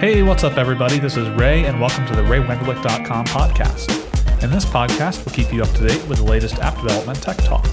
Hey, what's up, everybody? This is Ray, and welcome to the RayWenderlich.com podcast. In this podcast, we'll keep you up to date with the latest app development tech talk.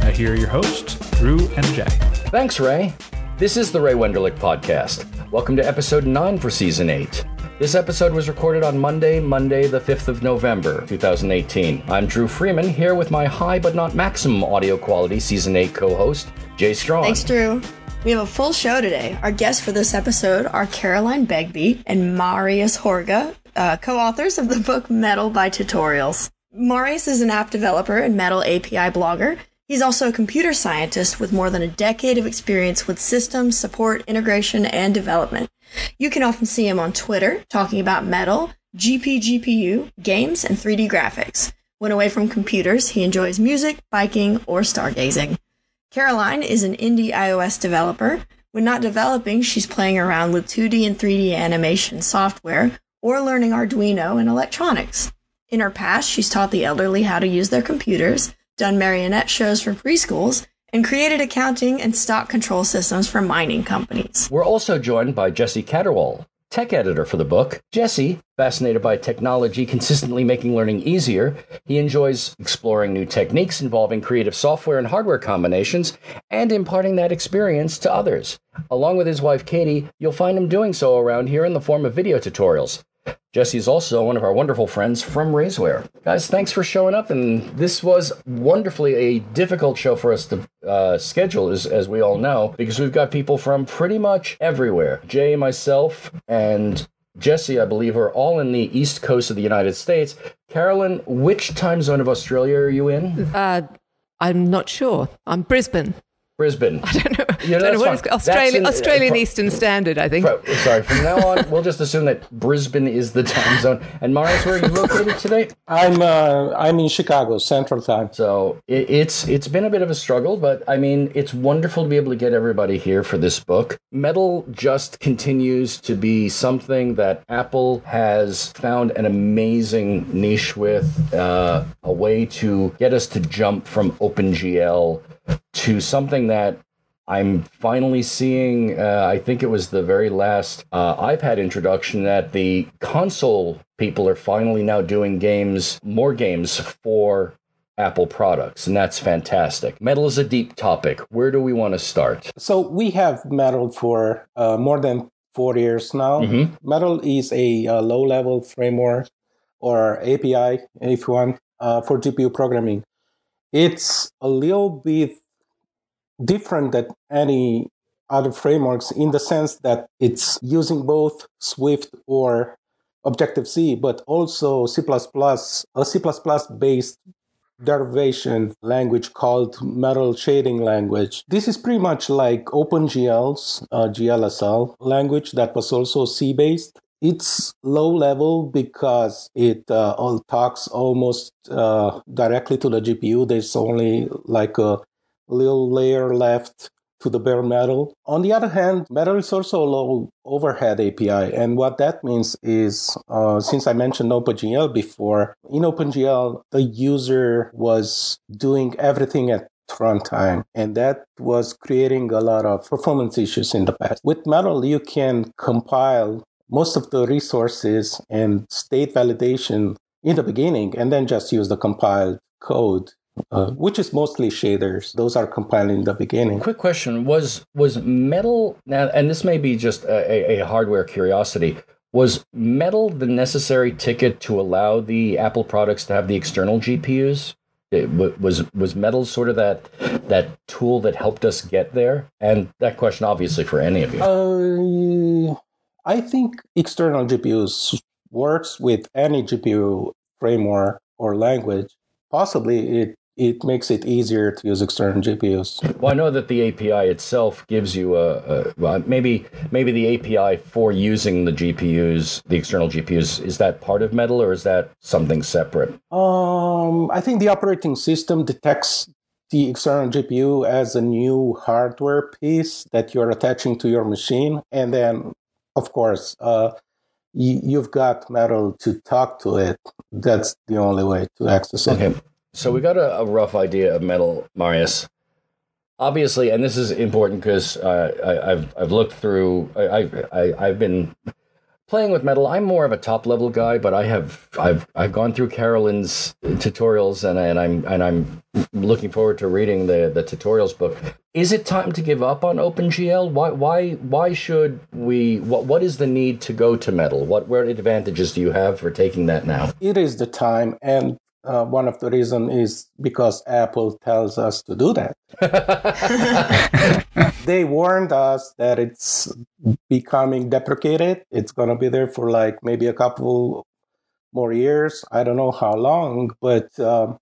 Now, here are your hosts, Dru and Jay. Thanks, Ray. This is the Ray Wenderlich podcast. Welcome to episode 9 for season 8. This episode was recorded on Monday, Monday, the 5th of November, 2018. I'm Dru Freeman, here with my high but not maximum audio quality season 8 co host, Jay Strawn. Thanks, Dru. We have a full show today. Our guests for this episode are Caroline Begbie and Marius Horga, uh, co authors of the book Metal by Tutorials. Marius is an app developer and Metal API blogger. He's also a computer scientist with more than a decade of experience with systems, support, integration, and development. You can often see him on Twitter talking about Metal, GP GPU, games, and 3D graphics. When away from computers, he enjoys music, biking, or stargazing. Caroline is an indie iOS developer. When not developing, she's playing around with 2D and 3D animation software or learning Arduino and electronics. In her past, she's taught the elderly how to use their computers, done marionette shows for preschools, and created accounting and stock control systems for mining companies. We're also joined by Jessy Caterwaul, tech editor for the book. Jessy, fascinated by technology consistently making learning easier, he enjoys exploring new techniques involving creative software and hardware combinations and imparting that experience to others. Along with his wife Katie, you'll find him doing so around here in the form of video tutorials. Jessy is also one of our wonderful friends from Razeware. Guys, thanks for showing up. And this was wonderfully a difficult show for us to uh, schedule, as, as we all know, because we've got people from pretty much everywhere. Jay, myself, and Jessy, I believe, are all in the east coast of the United States. Caroline, which time zone of Australia are you in? Uh, I'm not sure. I'm Brisbane. Brisbane. I don't know. Yeah, don't know what it's Australian, in, Australian uh, Eastern Standard, I think. sorry. From now on, we'll just assume that Brisbane is the time zone. And Marius, where are you located today? I'm uh, I'm in Chicago, Central Time. So it, it's it's been a bit of a struggle, but I mean, it's wonderful to be able to get everybody here for this book. Metal just continues to be something that Apple has found an amazing niche with, uh, a way to get us to jump from OpenGL to something that I'm finally seeing. Uh, I think it was the very last uh, iPad introduction that the console people are finally now doing games, more games for Apple products, and that's fantastic. Metal is a deep topic. Where do we want to start? So we have Metal for uh, more than four years now. Mm-hmm. Metal is a, a low-level framework or API, if you want, uh, for GPU programming. It's a little bit different than any other frameworks in the sense that it's using both Swift or Objective C, but also C++, a C++ based derivation language called metal shading language. This is pretty much like OpenGL's uh, GLSL language that was also C based. It's low level because it uh, all talks almost uh, directly to the GPU. There's only like a little layer left to the bare metal. On the other hand, metal is also a low overhead API. And what that means is, uh, since I mentioned OpenGL before, in OpenGL, the user was doing everything at runtime. And that was creating a lot of performance issues in the past. With Metal, you can compile most of the resources and state validation in the beginning and then just use the compiled code uh, which is mostly shaders. Those are compiled in the beginning. Quick question: Was was Metal now? And this may be just a, a hardware curiosity. Was Metal the necessary ticket to allow the Apple products to have the external GPUs? It was was Metal sort of that that tool that helped us get there? And that question, obviously, for any of you. Uh, I think external GPUs works with any GPU framework or language. Possibly, it it makes it easier to use external GPUs. Well, I know that the API itself gives you a, a well, maybe maybe the API for using the GPUs, the external GPUs, is that part of Metal or is that something separate? Um, I think the operating system detects the external GPU as a new hardware piece that you're attaching to your machine, and then, of course. Uh, you've got metal to talk to it. That's the only way to access it. Okay. So we got a, a rough idea of metal, Marius. Obviously, and this is important because uh, I, have I've looked through. I, I I've been playing with metal. I'm more of a top level guy, but I have I've I've gone through Caroline's tutorials and, and I'm and I'm looking forward to reading the the tutorials book. Is it time to give up on OpenGL? Why why why should we? What what is the need to go to metal? What what advantages do you have for taking that now? It is the time, and uh, one of the reason is because Apple tells us to do that. they warned us that it's becoming deprecated. It's going to be there for like maybe a couple more years. I don't know how long, but um,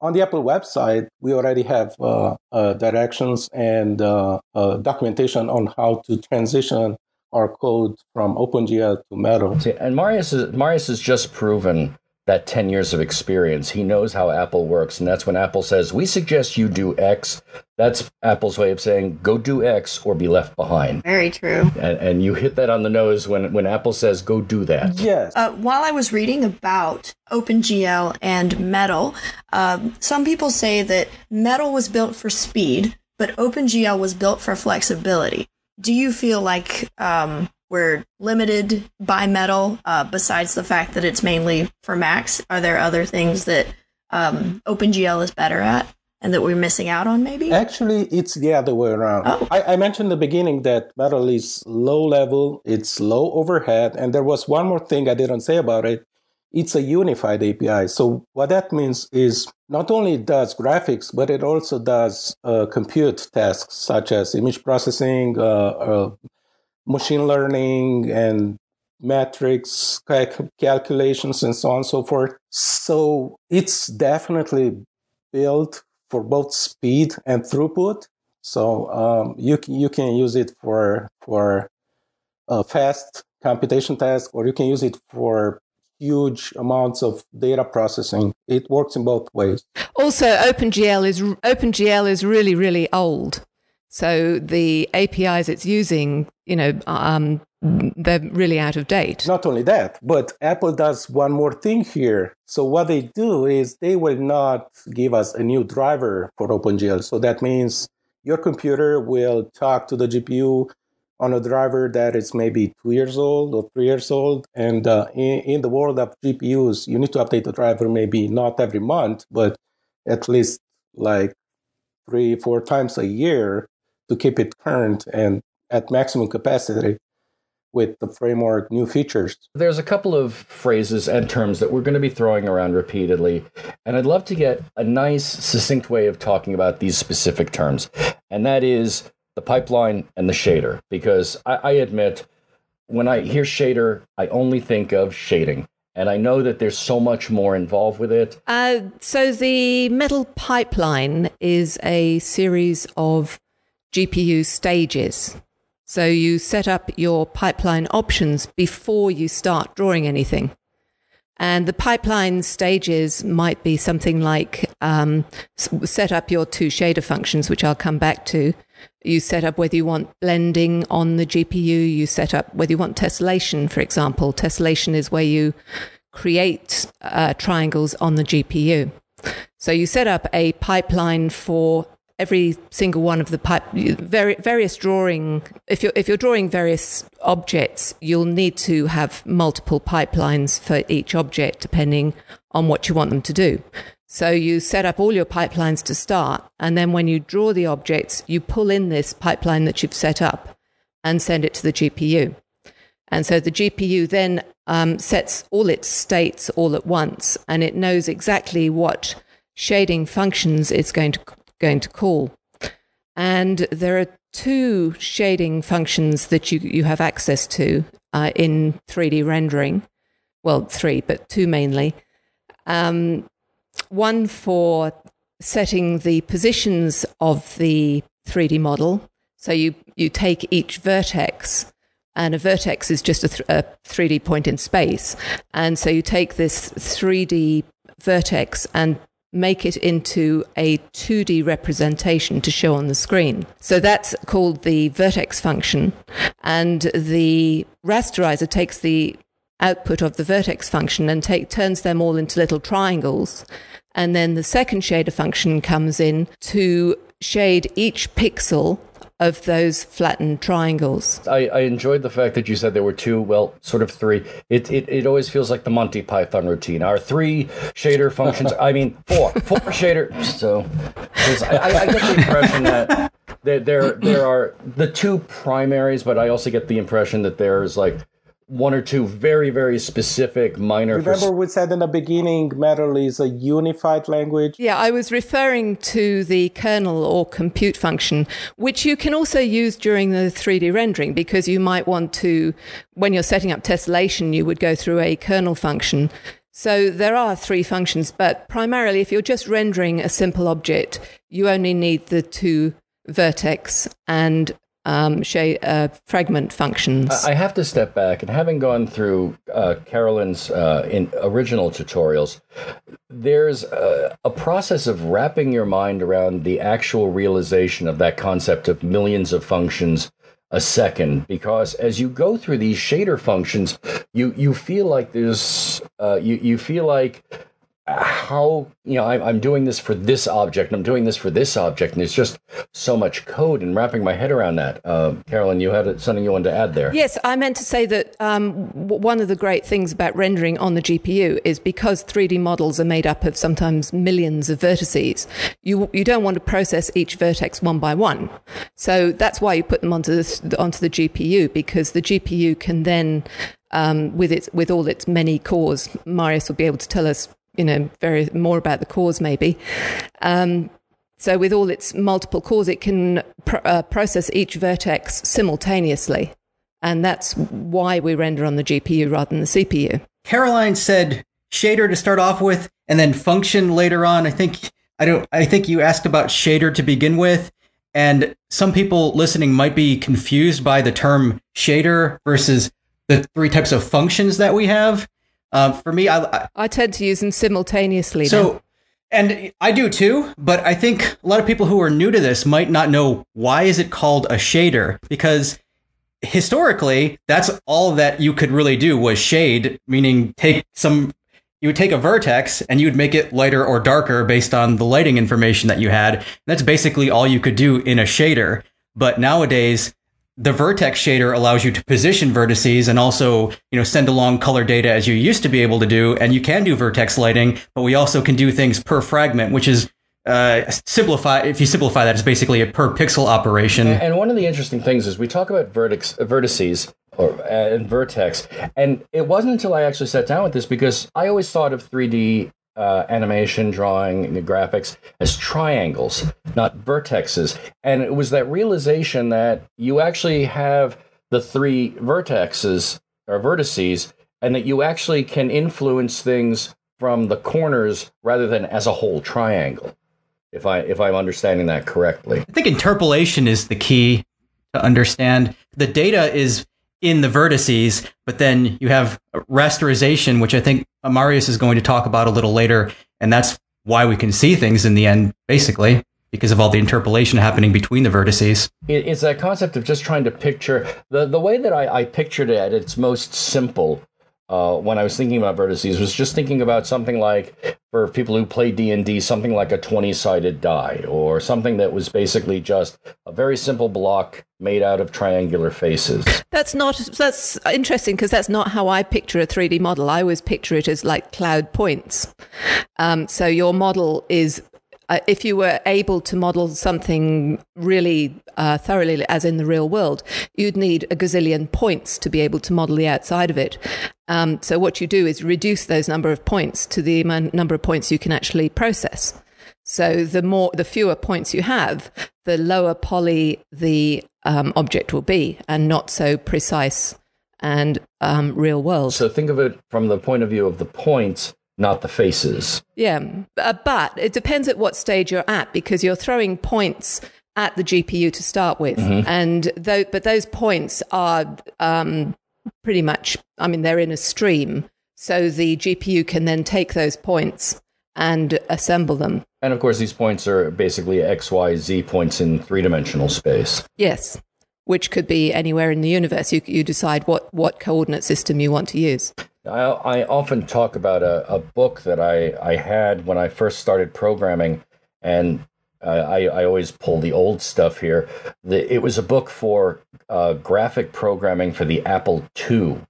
on the Apple website, we already have uh, uh, directions and uh, uh, documentation on how to transition our code from OpenGL to Metal. And Marius, is, Marius has just proven that 10 years of experience. He knows how Apple works. And that's when Apple says, We suggest you do X. That's Apple's way of saying, Go do X or be left behind. Very true. And, and you hit that on the nose when, when Apple says, Go do that. Yes. Uh, while I was reading about OpenGL and Metal, um, some people say that Metal was built for speed, but OpenGL was built for flexibility. Do you feel like um, we're limited by metal uh, besides the fact that it's mainly for macs. Are there other things that um, opengl is better at and that we're missing out on maybe? Actually it's the other way around. Oh. I, I, mentioned in the beginning that metal is low level it's low overhead and there was one more thing i didn't say about it. It's a unified api so what that means is not only it does graphics but it also does uh, compute tasks such as image processing uh, uh, machine learning and metrics calculations and so on and so forth. So it's definitely built for both speed and throughput. So um, you can, you can use it for for a fast computation task, or you can use it for huge amounts of data processing. It works in both ways. Also, OpenGL is OpenGL is really really old. So the APIs it's using, you know, um, they're really out of date. Not only that, but Apple does one more thing here. So what they do is they will not give us a new driver for OpenGL. So that means your computer will talk to the GPU on a driver that is maybe two years old or three years old. And uh, in, in the world of GPUs, you need to update the driver maybe not every month, but at least like three, four times a year to keep it current and at maximum capacity with the framework new features. There's a couple of phrases and terms that we're going to be throwing around repeatedly, and I'd love to get a nice, succinct way of talking about these specific terms, and that is the pipeline and the shader. Because I, I admit, when I hear shader, I only think of shading. And I know that there's so much more involved with it. Uh, so, the metal pipeline is a series of GPU stages. So you set up your pipeline options before you start drawing anything. And the pipeline stages might be something like um, set up your two shader functions, which I'll come back to. You set up whether you want blending on the GPU. You set up whether you want tessellation, for example. Tessellation is where you create uh, triangles on the GPU. So you set up a pipeline for every single one of the pipe, various drawing. If you're if you're drawing various objects, you'll need to have multiple pipelines for each object, depending on what you want them to do. So you set up all your pipelines to start, and then when you draw the objects, you pull in this pipeline that you've set up and send it to the GPU. And so the GPU then um, sets all its states all at once, and it knows exactly what shading functions it's going to going to call. And there are two shading functions that you, you have access to uh, in 3D rendering. Well, three, but two mainly. Um, one for setting the positions of the 3D model. So you, you take each vertex, and a vertex is just a, th- a 3D point in space. And so you take this 3D vertex and make it into a 2D representation to show on the screen. So that's called the vertex function. And the rasterizer takes the output of the vertex function and take, turns them all into little triangles. And then the second shader function comes in to shade each pixel of those flattened triangles. I, I, enjoyed the fact that you said there were two, well, sort of three. It, it, it always feels like the Monty Python routine. Our three shader functions, I mean, four, four shader. So I, I, get the impression that there, there, there are the two primaries, but I also get the impression that there's like one or two very very specific minor remember we said in the beginning metal is a unified language? Yeah i was referring to the kernel or compute function which you can also use during the 3d rendering because you might want to when you're setting up tessellation you would go through a kernel function. So there are three functions but primarily if you're just rendering a simple object you only need the two vertex and um, shade, uh, fragment functions. I have to step back, and having gone through uh, Caroline's uh, in original tutorials, there's a, a, process of wrapping your mind around the actual realization of that concept of millions of functions a second. Because as you go through these shader functions, you you feel like there's uh, you you feel like how you know I'm, doing this for this object and i'm doing this for this object and there's just so much code and wrapping my head around that. Uh, caroline you had something you wanted to add there. Yes i meant to say that um, one of the great things about rendering on the gpu is because 3d models are made up of sometimes millions of vertices you you don't want to process each vertex one by one. So that's why you put them onto the, onto the gpu because the gpu can then um, with its with all its many cores, Marius will be able to tell us you know, very more about the cause maybe. Um, so with all its multiple cores, it can pr- uh, process each vertex simultaneously. And that's why we render on the GPU rather than the CPU. Caroline said shader to start off with and then function later on. I think I don't I think you asked about shader to begin with and some people listening might be confused by the term shader versus the three types of functions that we have. Uh, for me, I, I, I tend to use them simultaneously. So, and I do too, but I think a lot of people who are new to this might not know why is it called a shader because historically that's all that you could really do was shade, meaning take some you would take a vertex and you would make it lighter or darker based on the lighting information that you had. And that's basically all you could do in a shader. But nowadays, the vertex shader allows you to position vertices and also you know send along color data as you used to be able to do. And you can do vertex lighting but we also can do things per fragment which is uh, simplify if you simplify that it's basically a per pixel operation. And one of the interesting things is we talk about vertex vertices or uh, and vertex. And it wasn't until i actually sat down with this because i always thought of 3d uh, animation, drawing, the graphics as triangles, not vertexes. And it was that realization that you actually have the three vertexes or vertices, and that you actually can influence things from the corners rather than as a whole triangle. If I if I'm understanding that correctly, I think interpolation is the key to understand. The data is in the vertices, but then you have rasterization, which I think Marius is going to talk about a little later, and that's why we can see things in the end, basically, because of all the interpolation happening between the vertices. It's that concept of just trying to picture the the way that I, I pictured it at its most simple uh, when I was thinking about vertices was just thinking about something like for people who play D and D, something like a twenty-sided die, or something that was basically just a very simple block made out of triangular faces. That's not that's interesting because that's not how I picture a three D model. I always picture it as like cloud points. Um, so your model is uh, if you were able to model something really uh, thoroughly, as in the real world, you'd need a gazillion points to be able to model the outside of it. Um, so what you do is reduce those number of points to the number of points you can actually process. So the more, the fewer points you have, the lower poly the um, object will be, and not so precise and um, real world. So think of it from the point of view of the points not the faces. Yeah, uh, but it depends at what stage you're at because you're throwing points at the GPU to start with, mm-hmm. and though, but those points are um, pretty much. I mean, they're in a stream, so the GPU can then take those points and assemble them. And of course, these points are basically X, Y, Z points in three dimensional space. Yes. Which could be anywhere in the universe. You, you decide what, what coordinate system you want to use. I, I often talk about a, a book that I, I had when I first started programming, and I, I always pull the old stuff here. The, it was a book for uh, graphic programming for the Apple II,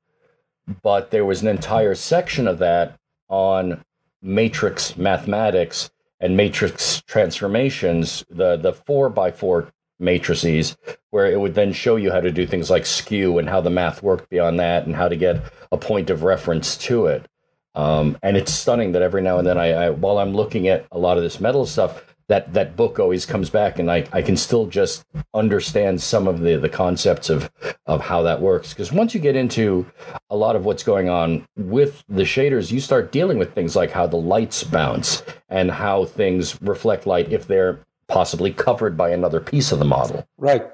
but there was an entire section of that on matrix mathematics and matrix transformations, the the four by four matrices, where it would then show you how to do things like skew and how the math worked beyond that, and how to get a point of reference to it. Um, and it's stunning that every now and then, I, I while I'm looking at a lot of this metal stuff, that that book always comes back and I, I can still just understand some of the the concepts of of how that works. Because once you get into a lot of what's going on with the shaders you start dealing with things like how the lights bounce and how things reflect light if they're possibly covered by another piece of the model. Right.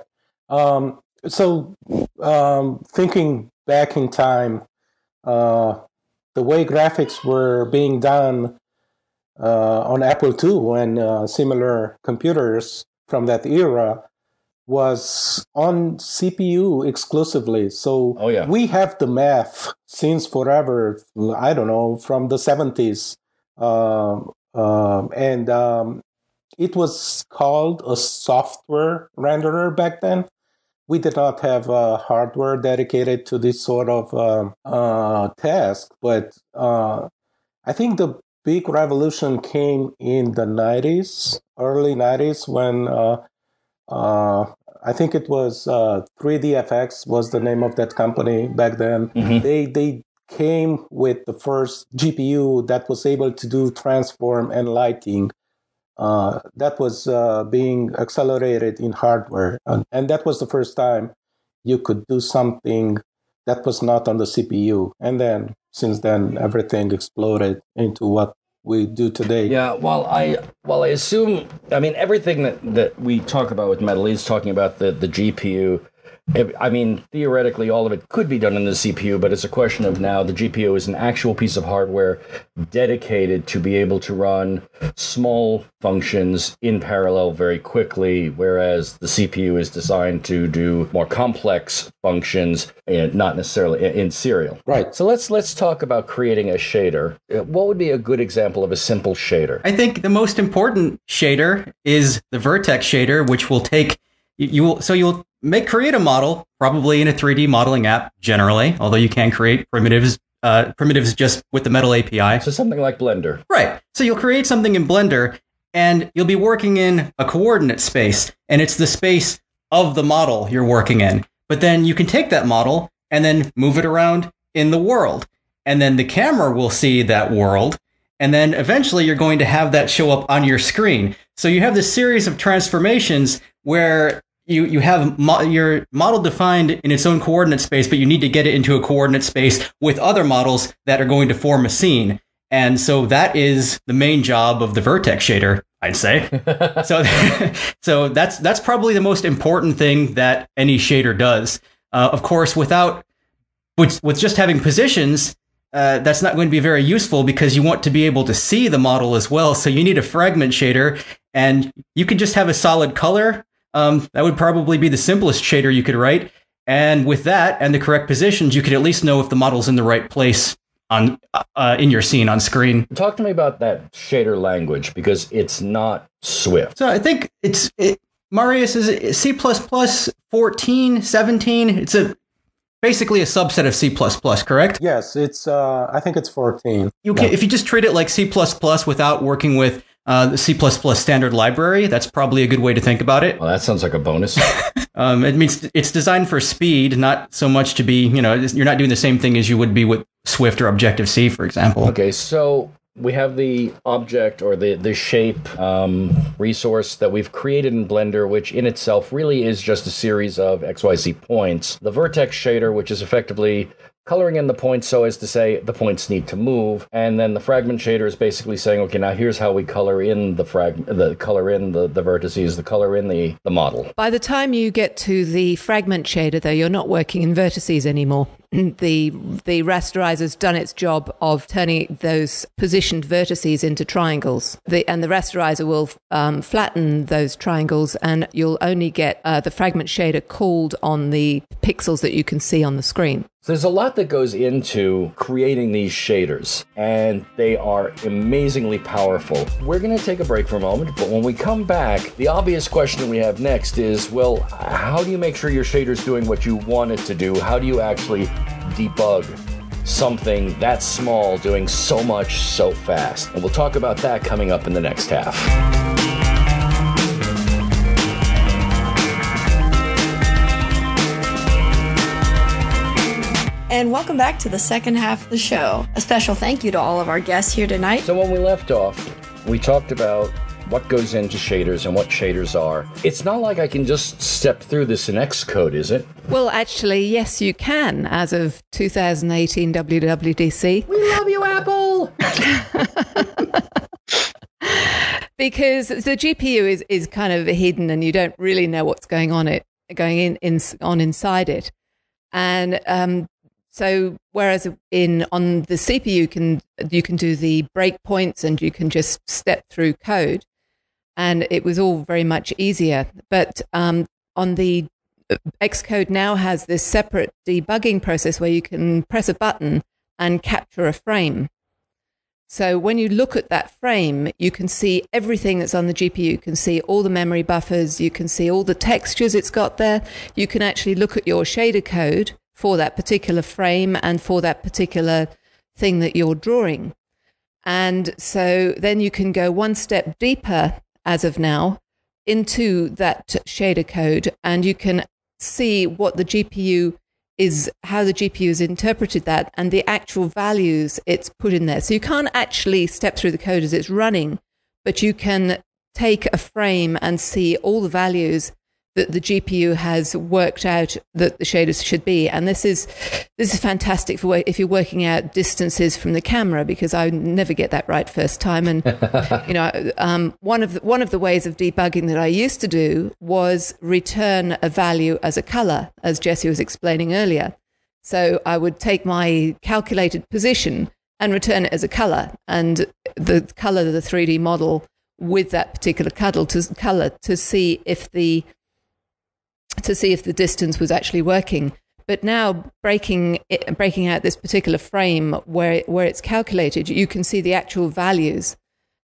Um, so um, thinking back in time uh, the way graphics were being done on Apple II and uh, similar computers from that era was on CPU exclusively. So oh, yeah. we have the math since forever. I don't know from the seventies, um, um, and um, it was called a software renderer back then. We did not have uh, hardware dedicated to this sort of um, uh, task, but uh, I think the big revolution came in the 90s, early 90s, when uh, uh, I think it was uh, 3DFX was the name of that company back then. Mm-hmm. They they came with the first GPU that was able to do transform and lighting. Uh, that was uh, being accelerated in hardware, and, and that was the first time you could do something that was not on the CPU. And then since then everything exploded into what we do today. Yeah, well, I well I assume I mean everything that that we talk about with metal is talking about the the GPU I mean, theoretically, all of it could be done in the CPU, but it's a question of now the GPU is an actual piece of hardware dedicated to be able to run small functions in parallel very quickly, whereas the CPU is designed to do more complex functions and not necessarily in serial. Right. So let's let's talk about creating a shader. Uh, what would be a good example of a simple shader? I think the most important shader is the vertex shader, which will take you will so you'll make create a model probably in a 3D modeling app generally, although you can create primitives uh, primitives just with the Metal API. So something like Blender. Right. So you'll create something in Blender and you'll be working in a coordinate space and it's the space of the model you're working in. But then you can take that model and then move it around in the world. And then the camera will see that world. And then eventually you're going to have that show up on your screen. So you have this series of transformations where you you have mo- your model defined in its own coordinate space, but you need to get it into a coordinate space with other models that are going to form a scene. And so that is the main job of the vertex shader, I'd say. so, so that's that's probably the most important thing that any shader does. Uh, of course, without with, with just having positions, uh, that's not going to be very useful because you want to be able to see the model as well. So you need a fragment shader, and you can just have a solid color um, that would probably be the simplest shader you could write. And with that and the correct positions, you could at least know if the model's in the right place on uh, in your scene on screen. Talk to me about that shader language because it's not Swift. So I think it's it, Marius is C++ 14, 17. It's a basically a subset of C++, correct? Yes, it's uh, I think it's 14. You can, if you just treat it like C++ without working with uh, the C++ standard library. That's probably a good way to think about it. Well, that sounds like a bonus. um, it means it's designed for speed, not so much to be, you know, you're not doing the same thing as you would be with Swift or Objective C, for example. Okay, so we have the object or the the shape um, resource that we've created in Blender, which in itself really is just a series of XYZ points. The vertex shader, which is effectively coloring in the points so as to say the points need to move. And then the fragment shader is basically saying okay now here's how we color in the frag the color in the, the vertices the color in the the model. By the time you get to the fragment shader though you're not working in vertices anymore. The the rasterizer's done its job of turning those positioned vertices into triangles. The, and the rasterizer will um, flatten those triangles and you'll only get uh, the fragment shader called on the pixels that you can see on the screen So there's a lot that goes into creating these shaders, and they are amazingly powerful. We're going to take a break for a moment, but when we come back, the obvious question we have next is well, how do you make sure your shader's doing what you want it to do? How do you actually debug something that small doing so much so fast? And we'll talk about that coming up in the next half. And welcome back to the second half of the show. A special thank you to all of our guests here tonight. So, when we left off, we talked about what goes into shaders and what shaders are. It's not like I can just step through this in Xcode, is it? Well, actually, yes, you can as of 2018 WWDC. We love you, Apple! because the GPU is, is kind of hidden and you don't really know what's going on it going in, in on inside it. And um, so whereas in on the CPU you can you can do the breakpoints and you can just step through code, and it was all very much easier. But um, on the uh, Xcode now has this separate debugging process where you can press a button and capture a frame. So when you look at that frame, you can see everything that's on the GPU. You can see all the memory buffers. You can see all the textures it's got there. You can actually look at your shader code for that particular frame and for that particular thing that you're drawing. And so then you can go one step deeper as of now into that shader code and you can see what the GPU is, how the GPU has interpreted that and the actual values it's put in there. So you can't actually step through the code as it's running, but you can take a frame and see all the values that the GPU has worked out that the shaders should be. And this is this is fantastic for if you're working out distances from the camera because I never get that right first time. And you know, um, one of the, one of the ways of debugging that I used to do was return a value as a color, as Jessy was explaining earlier. So I would take my calculated position and return it as a color, and the color of the 3D model with that particular color to color to see if the to see if the distance was actually working. But now breaking it, breaking out this particular frame where where it's calculated, you can see the actual values.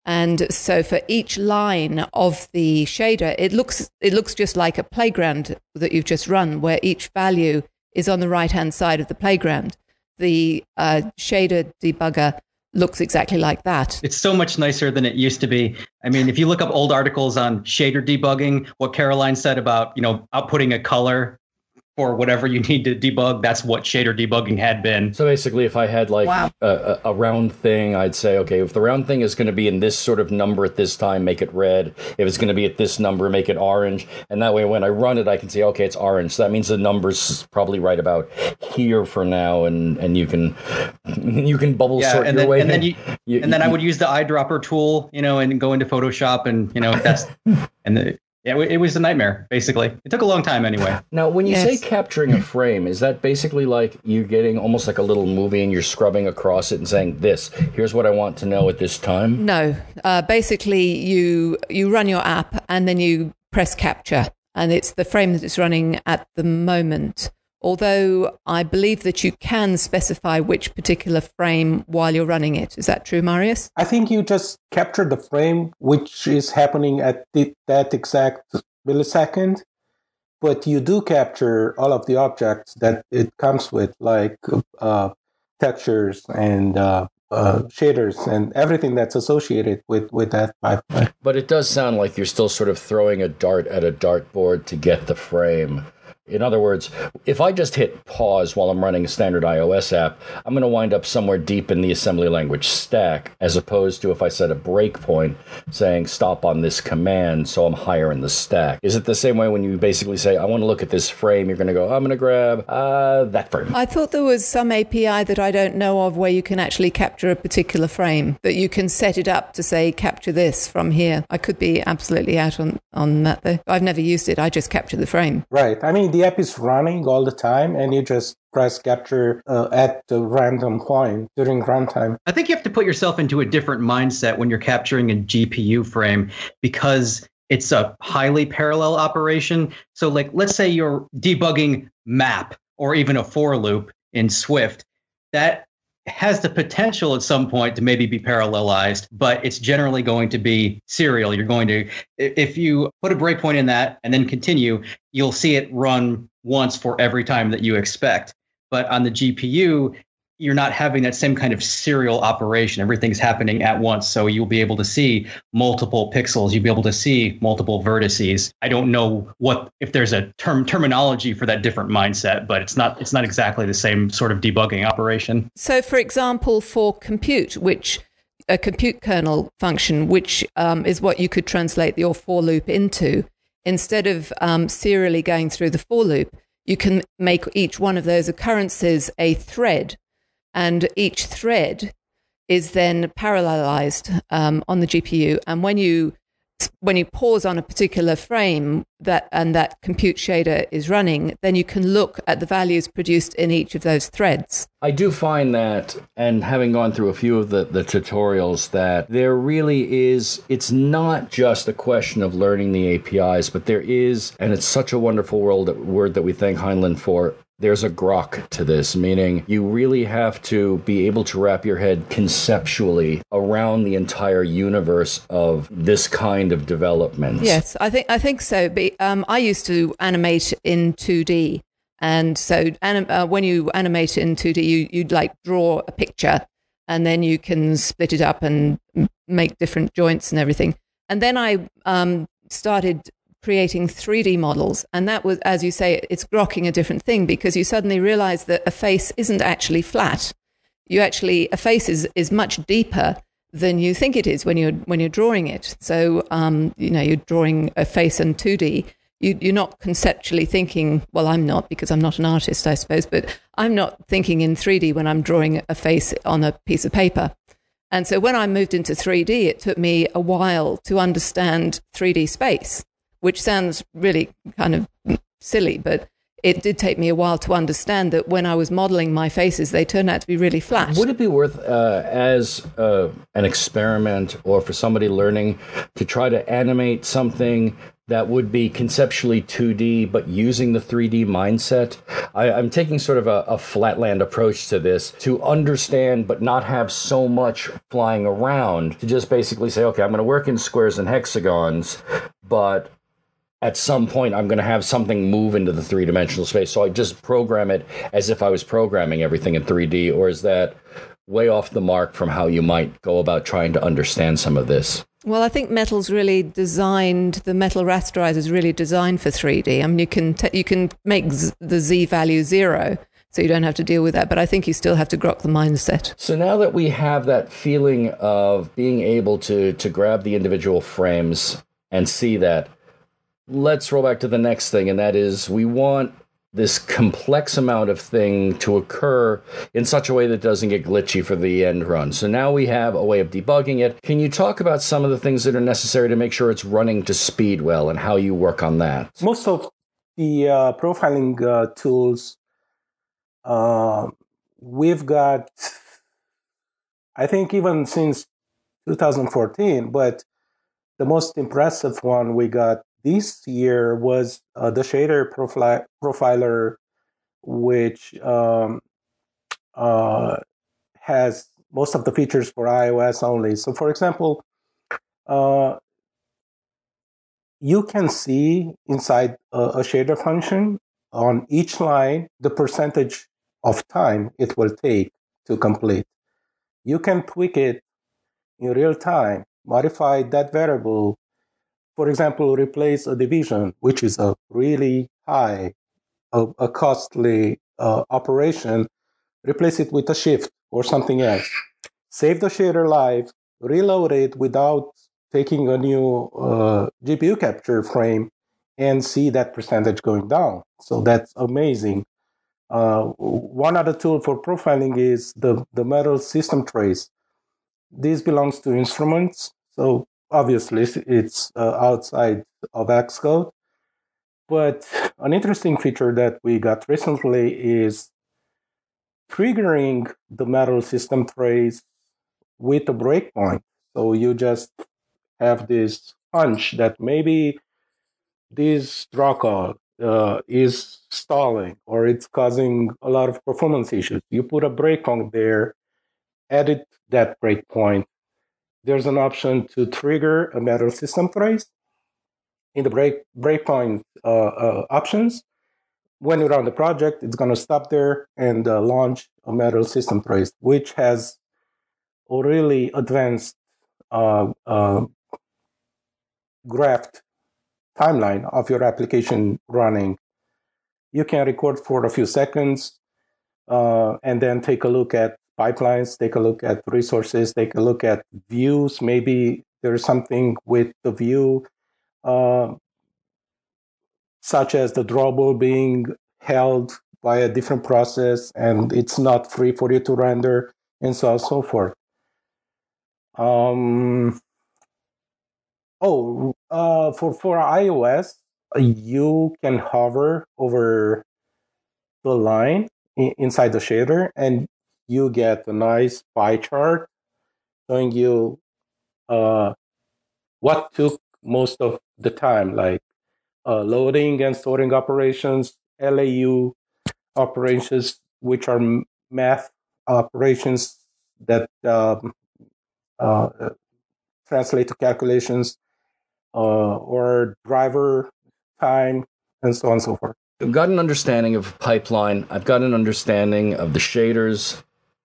And so for each line of the shader, it looks it looks just like a playground that you've just run, where each value is on the right hand side of the playground. The uh, shader debugger looks exactly like that. It's so much nicer than it used to be. I mean, if you look up old articles on shader debugging, what Caroline said about, you know, outputting a color for whatever you need to debug. That's what shader debugging had been. So basically, if I had like wow. a, a, round thing, I'd say, okay, if the round thing is going to be in this sort of number at this time, make it red. If it's going to be at this number, make it orange. And that way, when I run it, I can say, okay, it's orange. So that means the number's probably right about here for now, and and you can you can bubble yeah, sort and your then, way. And then you, you and then you, I would use the eyedropper tool, you know, and go into Photoshop, and you know that's and the yeah, it was a nightmare, basically. It took a long time anyway. Now, when you yes. say capturing a frame, is that basically like you're getting almost like a little movie and you're scrubbing across it and saying, this, here's what I want to know at this time? No. Uh, basically, you, you run your app and then you press capture, and it's the frame that it's running at the moment although I believe that you can specify which particular frame while you're running it. Is that true, Marius? I think you just capture the frame which is happening at the, that exact millisecond, but you do capture all of the objects that it comes with, like uh, textures and uh, uh, shaders and everything that's associated with, with that pipeline. But it does sound like you're still sort of throwing a dart at a dartboard to get the frame. In other words, if I just hit pause while I'm running a standard iOS app, I'm going to wind up somewhere deep in the assembly language stack, as opposed to if I set a breakpoint saying stop on this command, so I'm higher in the stack. Is it the same way when you basically say, I want to look at this frame, you're going to go, I'm going to grab uh, that frame? I thought there was some API that I don't know of where you can actually capture a particular frame, that you can set it up to say, capture this from here. I could be absolutely out on, on that though. I've never used it, I just capture the frame. Right. I mean, the app is running all the time and you just press capture uh, at the random point during runtime. I think you have to put yourself into a different mindset when you're capturing a GPU frame because it's a highly parallel operation. So, like, let's say you're debugging map or even a for loop. in Swift. That has the potential at some point to maybe be parallelized, but it's generally going to be serial. You're going to, if you put a breakpoint in that and then continue, you'll see it run once for every time that you expect. But on the GPU, you're not having that same kind of serial operation. Everything's happening at once. So you'll be able to see multiple pixels. You'll be able to see multiple vertices. I don't know what if there's a term terminology for that different mindset, but it's not it's not exactly the same sort of debugging operation. So for example, for compute, which a compute kernel function, which um, is what you could translate your for loop into, instead of um, serially going through the for loop, you can make each one of those occurrences a thread and each thread is then parallelized um, on the GPU. And when you when you pause on a particular frame that and that compute shader is running, then you can look at the values produced in each of those threads. I do find that, and having gone through a few of the, the tutorials, that there really is, it's not just a question of learning the APIs, but there is, and it's such a wonderful world, word that we thank Heinlein for, there's a grok to this, meaning you really have to be able to wrap your head conceptually around the entire universe of this kind of development. Yes, I think I think so. But, um, I used to animate in 2D, and so anim- uh, when you animate in 2D, you you'd like draw a picture, and then you can split it up and make different joints and everything. And then I um, started creating 3D models. And that was, as you say, it's grokking a different thing because you suddenly realize that a face isn't actually flat. You actually, a face is, is much deeper than you think it is when you're, when you're drawing it. So, um, you know, you're drawing a face in 2D. You, you're not conceptually thinking, well, I'm not because I'm not an artist, I suppose, but I'm not thinking in 3D when I'm drawing a face on a piece of paper. And so when I moved into 3D, it took me a while to understand 3D space which sounds really kind of silly, but it did take me a while to understand that when I was modeling my faces, they turned out to be really flat. Would it be worth, uh, as uh, an experiment or for somebody learning, to try to animate something that would be conceptually 2D, but using the 3D mindset? I, am taking sort of a, a flatland approach to this to understand, but not have so much flying around, to just basically say, okay, I'm going to work in squares and hexagons, but at some point I'm going to have something move into the three dimensional space. So I just program it as if I was programming everything in 3D, or is that way off the mark from how you might go about trying to understand some of this? Well, I think Metal's really designed the metal rasterizer is really designed for 3D. I mean, you can t- you can make z- the z value zero, so you don't have to deal with that. But I think you still have to grok the mindset. So now that we have that feeling of being able to to grab the individual frames and see that, let's roll back to the next thing, and that is we want this complex amount of thing to occur in such a way that doesn't get glitchy for the end run. So now we have a way of debugging it. Can you talk about some of the things that are necessary to make sure it's running to speed well and how you work on that? Most of the uh, profiling uh, tools uh, we've got, I think, even since 2014, but the most impressive one we got this year was uh, the shader profi- profiler, which um, uh, has most of the features for iOS only. So, for example, uh, you can see inside a, a shader function on each line the percentage of time it will take to complete. You can tweak it in real time, modify that variable for example, replace a division, which is a really high, a, a costly uh, operation, replace it with a shift or something else. Save the shader live, reload it without taking a new uh, GPU capture frame, and see that percentage going down. So that's amazing. Uh, one other tool for profiling is the, the metal system trace. This belongs to instruments. So obviously it's uh, outside of Xcode. But an interesting feature that we got recently is triggering the metal system trace with a breakpoint. So you just have this hunch that maybe this draw call uh, is stalling or it's causing a lot of performance issues. You put a breakpoint there, edit that breakpoint. There's an option to trigger a metal system trace in the break breakpoint uh, uh, options. When you run the project, it's going to stop there and uh, launch a metal system trace, which has a really advanced uh, uh, graphed timeline of your application running. You can record for a few seconds uh, and then take a look at pipelines, take a look at resources, take a look at views. Maybe there's something with the view, uh, such as the drawable being held by a different process and it's not free for you to render, and so on and so forth. Um, Oh, uh, for for iOS, you can hover over the line inside the shader, and you get a nice pie chart showing you uh, what took most of the time, like uh, loading and storing operations, ALU operations, which are math operations that um, uh, translate to calculations uh, or driver time, and so on and so forth. I've got an understanding of pipeline. I've got an understanding of the shaders.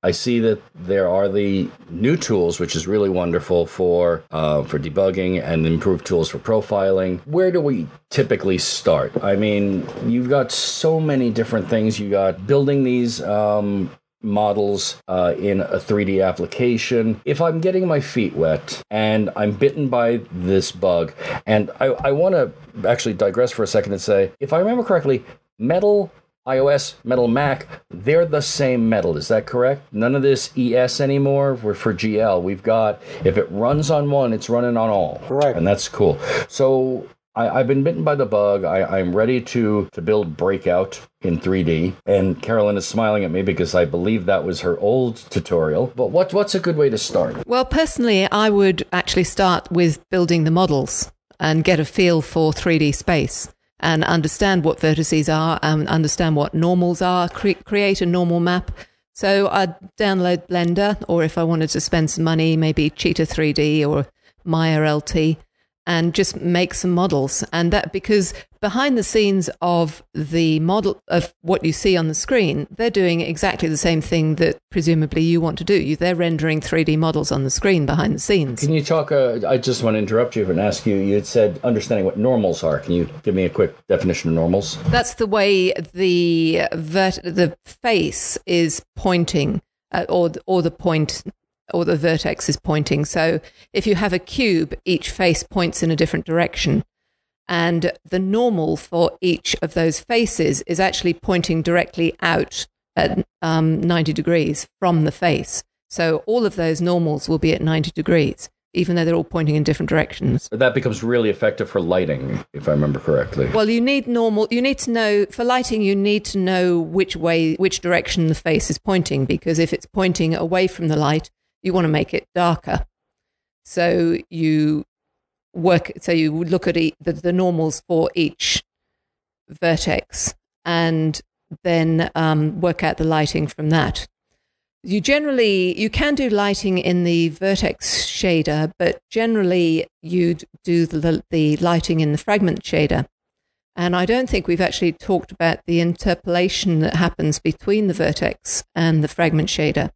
I see that there are the new tools, which is really wonderful for uh, for debugging and improved tools for profiling. Where do we typically start? I mean, you've got so many different things. You got building these um, models uh, in a 3D application. If I'm getting my feet wet and I'm bitten by this bug, and I, I want to actually digress for a second and say, if I remember correctly, metal iOS, Metal Mac, they're the same metal. Is that correct? None of this ES anymore. We're for GL. We've got, if it runs on one, it's running on all. Correct. And that's cool. So I, have been bitten by the bug. I, am ready to to build Breakout in 3D. And Caroline is smiling at me because I believe that was her old tutorial. But what what's a good way to start? Well, personally, I would actually start with building the models and get a feel for 3D space and understand what vertices are and understand what normals are. Cre- create a normal map. So I'd download Blender, or if I wanted to spend some money, maybe Cheetah 3D or Maya LT and just make some models. And that because behind the scenes of the model of what you see on the screen, they're doing exactly the same thing that presumably you want to do. They're rendering 3D models on the screen behind the scenes. Can you talk? Uh, I just want to interrupt you and ask you. You had said understanding what normals are. Can you give me a quick definition of normals? That's the way the vert- the face is pointing. Uh, or or the point or the vertex is pointing. So if you have a cube, each face points in a different direction. And the normal for each of those faces is actually pointing directly out at um, 90 degrees from the face. So all of those normals will be at 90 degrees, even though they're all pointing in different directions. That becomes really effective for lighting, if I remember correctly. Well, you need normal, you need to know, for lighting, you need to know which way, which direction the face is pointing, because if it's pointing away from the light, you want to make it darker. So you work, so you look at the, the normals for each vertex and then um, work out the lighting from that. You generally you can do lighting in the vertex shader, but generally you'd do the, the lighting in the fragment shader. And I don't think we've actually talked about the interpolation that happens between the vertex and the fragment shader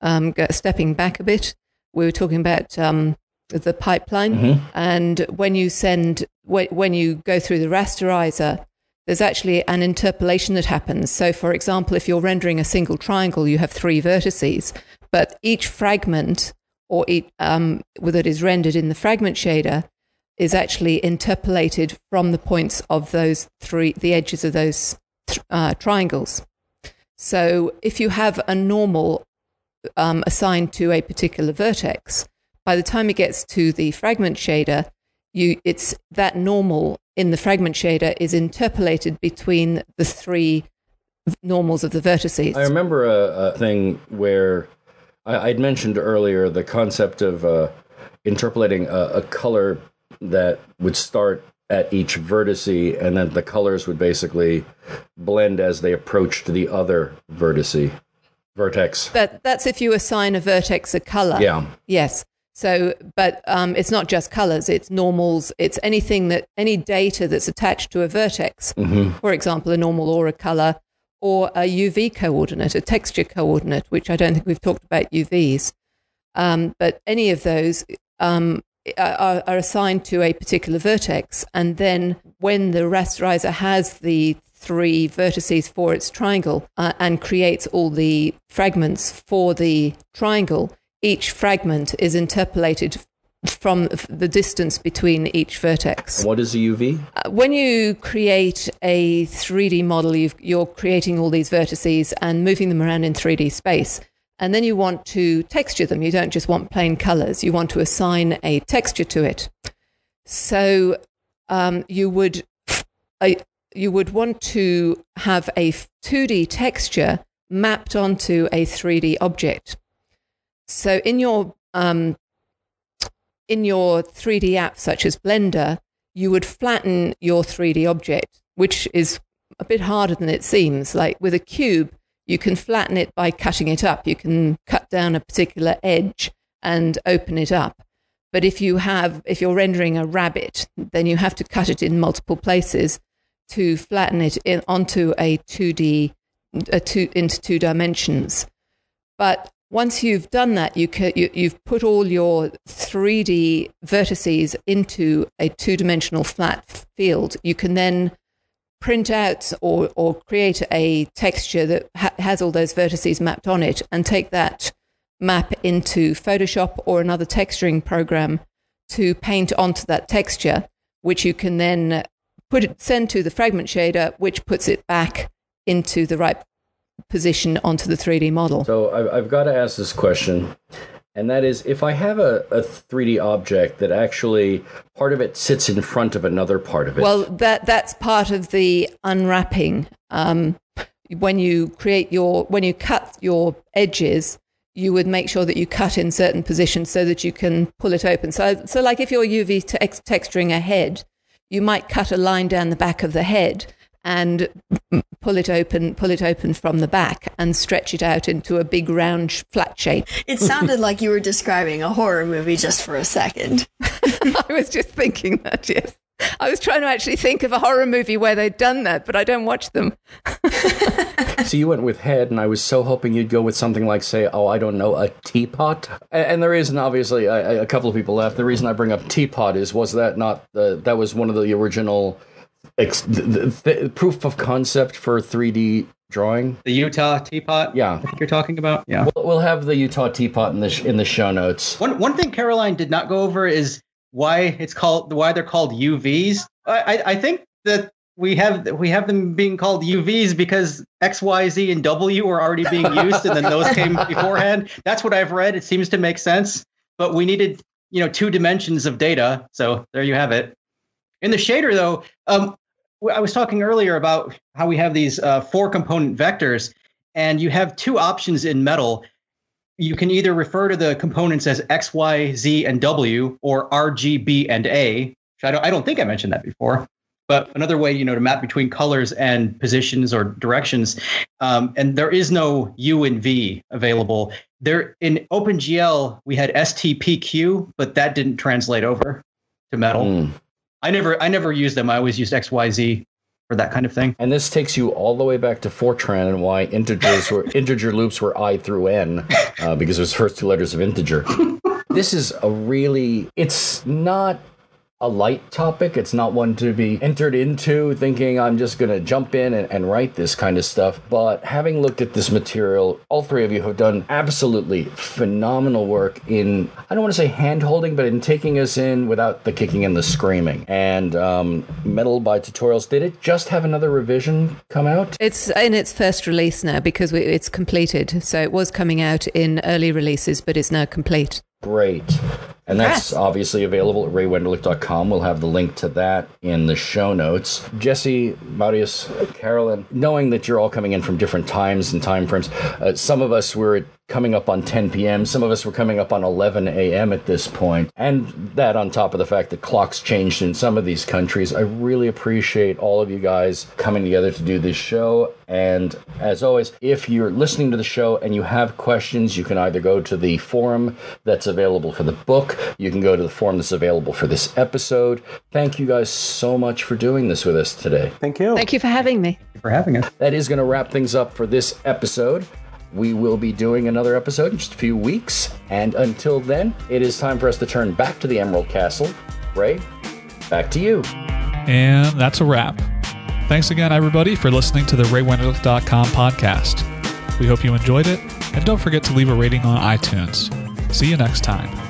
um, stepping back a bit, we were talking about um, the pipeline, mm-hmm. and when you send when you go through the rasterizer, there's actually an interpolation that happens. So, for example, if you're rendering a single triangle, you have three vertices, but each fragment or each, um, that is rendered in the fragment shader is actually interpolated from the points of those three, the edges of those uh, triangles. So, if you have a normal um, assigned to a particular vertex, by the time it gets to the fragment shader, you it's that normal in the fragment shader is interpolated between the three normals of the vertices. I remember a, a thing where I, would mentioned earlier the concept of uh, interpolating a, a, color that would start at each vertice, and then the colors would basically blend as they approached the other vertice vertex. That that's if you assign a vertex a color. Yeah. Yes. So, but um, it's not just colors; it's normals. It's anything that any data that's attached to a vertex. Mm-hmm. For example, a normal or a color, or a UV coordinate, a texture coordinate, which I don't think we've talked about UVs. Um, but any of those um, are, are assigned to a particular vertex, and then when the rasterizer has the three vertices for its triangle uh, and creates all the fragments for the triangle, each fragment is interpolated from the distance between each vertex. What is a UV? Uh, when you create a 3D model, you are creating all these vertices and moving them around in 3D space. And then you want to texture them. You don't just want plain colors, you want to assign a texture to it. So um, you would. Uh, you would want to have a 2D texture mapped onto a 3D object. So in your um, in your 3D app, such as Blender, you would flatten your 3D object, which is a bit harder than it seems. Like with a cube, you can flatten it by cutting it up. You can cut down a particular edge and open it up. But if you have, if you're rendering a rabbit, then you have to cut it in multiple places to flatten it in, onto a 2D, a two, into two dimensions. But once you've done that, you can, you, you've put all your 3D vertices into a two dimensional flat field. You can then print out or, or create a texture that ha- has all those vertices mapped on it and take that map into Photoshop or another texturing program to paint onto that texture, which you can then put it, send to the fragment shader, which puts it back into the right position onto the 3D model. So I've, I've got to ask this question, and that is if I have a, a 3D object that actually part of it sits in front of another part of it. Well, that that's part of the unwrapping. Um, when you create your when you cut your edges, you would make sure that you cut in certain positions so that you can pull it open. So, so like if you're UV tex- texturing a head, you might cut a line down the back of the head and pull it open, pull it open from the back and stretch it out into a big round flat shape. It sounded like you were describing a horror movie just for a second. I was just thinking that, yes. I was trying to actually think of a horror movie where they'd done that, but I don't watch them. so you went with head, and I was so hoping you'd go with something like, say, oh, I don't know, a teapot. And, and there is, obviously, a, a, couple of people left. The reason I bring up teapot is, was that not the that was one of the original ex- the, the, the proof of concept for 3D drawing. The Utah teapot. Yeah, I think you're talking about. Yeah, we'll, we'll have the Utah teapot in the sh- in the show notes. One one thing Caroline did not go over is why it's called why they're called UVs. I, I think that we have we have them being called UVs because X, Y, Z, and W were already being used, and then those came beforehand. That's what I've read. It seems to make sense, but we needed you know two dimensions of data, so there you have it. In the shader, though, um, I was talking earlier about how we have these uh, four component vectors, and you have two options in metal you can either refer to the components as X, Y, Z, and W, or R, G, B, and A. I don't, I don't think I mentioned that before. But another way, you know, to map between colors and positions or directions, um, and there is no U and V available. There in OpenGL we had STPQ, but that didn't translate over to metal. Mm. I never, I never used them. I always used X, Y, Z or that kind of thing. And this takes you all the way back to Fortran and why integers were integer loops were i through n uh, because it was first two letters of integer. this is a really it's not a light topic. It's not one to be entered into thinking I'm just going to jump in and, and, write this kind of stuff. But having looked at this material, all three of you have done absolutely phenomenal work in, I don't want to say hand holding, but in taking us in without the kicking and the screaming. And um, Metal by Tutorials, did it just have another revision come out? It's in its first release now because we, it's completed. So it was coming out in early releases, but it's now complete. Great. And that's obviously available at raywenderlich.com. We'll have the link to that in the show notes. Jessy, Marius, Caroline, knowing that you're all coming in from different times and time frames, uh, some of us were at coming up on 10 p.m. Some of us were coming up on 11 a.m. at this point. And that on top of the fact that clocks changed in some of these countries. I really appreciate all of you guys coming together to do this show. And as always, if you're listening to the show and you have questions, you can either go to the forum that's available for the book, you can go to the forum that's available for this episode. Thank you guys so much for doing this with us today. Thank you. Thank you for having me. for having us. That is going to wrap things up for this episode. We will be doing another episode in just a few weeks. And until then, it is time for us to turn back to the Emerald Castle. Ray, back to you. And that's a wrap. Thanks again, everybody, for listening to the RayWenderlich.com podcast. We hope you enjoyed it, and don't forget to leave a rating on iTunes. See you next time.